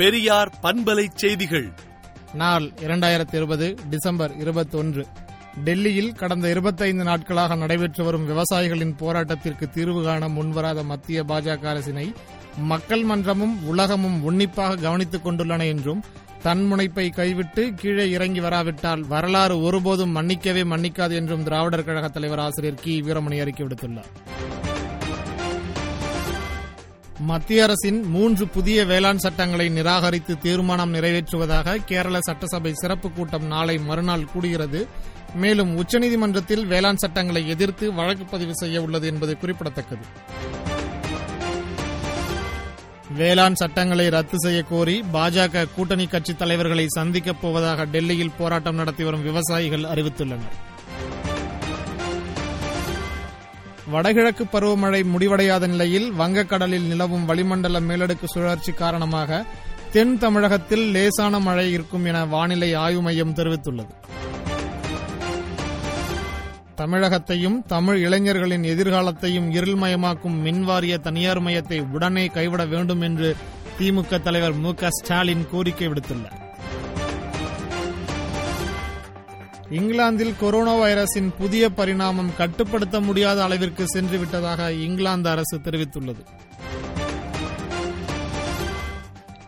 பெரியார் பண்பலை செய்திகள். நாள் இரண்டாயிரத்தி இருபது டிசம்பர் இருபத்தொன்று. டெல்லியில் கடந்த இருபத்தைந்து நாட்களாக நடைபெற்று வரும் விவசாயிகளின் போராட்டத்திற்கு தீர்வு காண முன்வராத மத்திய பாஜக அரசினை மக்கள் மன்றமும் உலகமும் உன்னிப்பாக கவனித்துக் கொண்டுள்ளன என்றும் தன்முனைப்பை கைவிட்டு கீழே இறங்கி வராவிட்டால் வரலாறு ஒருபோதும் மன்னிக்கவே மன்னிக்காது என்றும் திராவிடர் கழக தலைவர் ஆசிரியர் கி. வீரமணி அறிக்கை விடுத்துள்ளார். மத்திய அரசின் மூன்று புதிய வேளாண் சட்டங்களை நிராகரித்து தீர்மானம் நிறைவேற்றுவதாக கேரள சட்டசபை சிறப்பு கூட்டம் நாளை மறுநாள் கூடுகிறது. மேலும் உச்சநீதிமன்றத்தில் வேளாண் சட்டங்களை எதிர்த்து வழக்கு பதிவு செய்ய உள்ளது என்பது குறிப்பிடத்தக்கது. வேளாண் சட்டங்களை ரத்து செய்ய கோரி பாஜக கூட்டணி கட்சித் தலைவர்களை சந்திக்கப் போவதாக டெல்லியில் போராட்டம் நடத்தி வரும் விவசாயிகள் அறிவித்துள்ளனா் வடகிழக்கு பருவமழை முடிவடையாத நிலையில் வங்கக்கடலில் நிலவும் வளிமண்டல மேலடுக்கு சுழற்சி காரணமாக தென் தமிழகத்தில் லேசான மழை இருக்கும் என வானிலை ஆய்வு மையம் தெரிவித்துள்ளது. தமிழகத்தையும் தமிழ் இளைஞர்களின் எதிர்காலத்தையும் இருள்மயமாக்கும் மின்வாரிய தனியார் மையத்தை உடனே கைவிட வேண்டும் என்று திமுக தலைவர் மு க ஸ்டாலின் கோரிக்கை விடுத்துள்ளார். இங்கிலாந்தில் கொரோனா வைரஸின் புதிய பரிணாமம் கட்டுப்படுத்த முடியாத அளவிற்கு சென்று விட்டதாக இங்கிலாந்து அரசு தெரிவித்துள்ளது.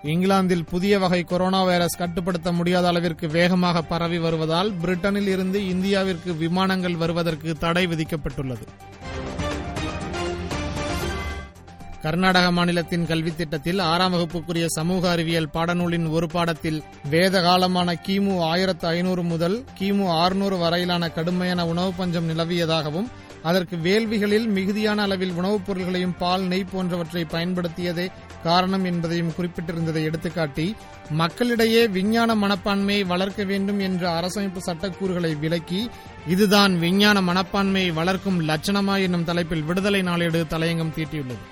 இங்கிலாந்தில் புதிய வகை கொரோனா வைரஸ் கட்டுப்படுத்த முடியாத அளவிற்கு வேகமாக பரவி வருவதால் பிரிட்டனில் இருந்து இந்தியாவிற்கு விமானங்கள் வருவதற்கு தடை விதிக்கப்பட்டுள்ளது. கர்நாடக மாநிலத்தின் கல்வித் திட்டத்தில் ஆறாம் வகுப்புக்குரிய சமூக அறிவியல் பாடநூலின் ஒரு பாடத்தில் வேத காலமான கிமு ஆயிரத்து ஐநூறு முதல் கிமு ஆறுநூறு வரையிலான கடுமையான உணவு பஞ்சம் நிலவியதாகவும் அதற்கு வேள்விகளில் மிகுதியான அளவில் உணவுப் பொருள்களையும் பால் நெய் போன்றவற்றை பயன்படுத்தியதே காரணம் என்பதையும் குறிப்பிட்டிருந்ததை எடுத்துக்காட்டி மக்களிடையே விஞ்ஞான மனப்பான்மையை வளர்க்க வேண்டும் என்ற அரசமைப்பு சட்டக்கூறுகளை விலக்கி இதுதான் விஞ்ஞான மனப்பான்மையை வளர்க்கும் லட்சணமா என்னும் தலைப்பில் விடுதலை நாளேடு தலையங்கம் தீட்டியுள்ளது.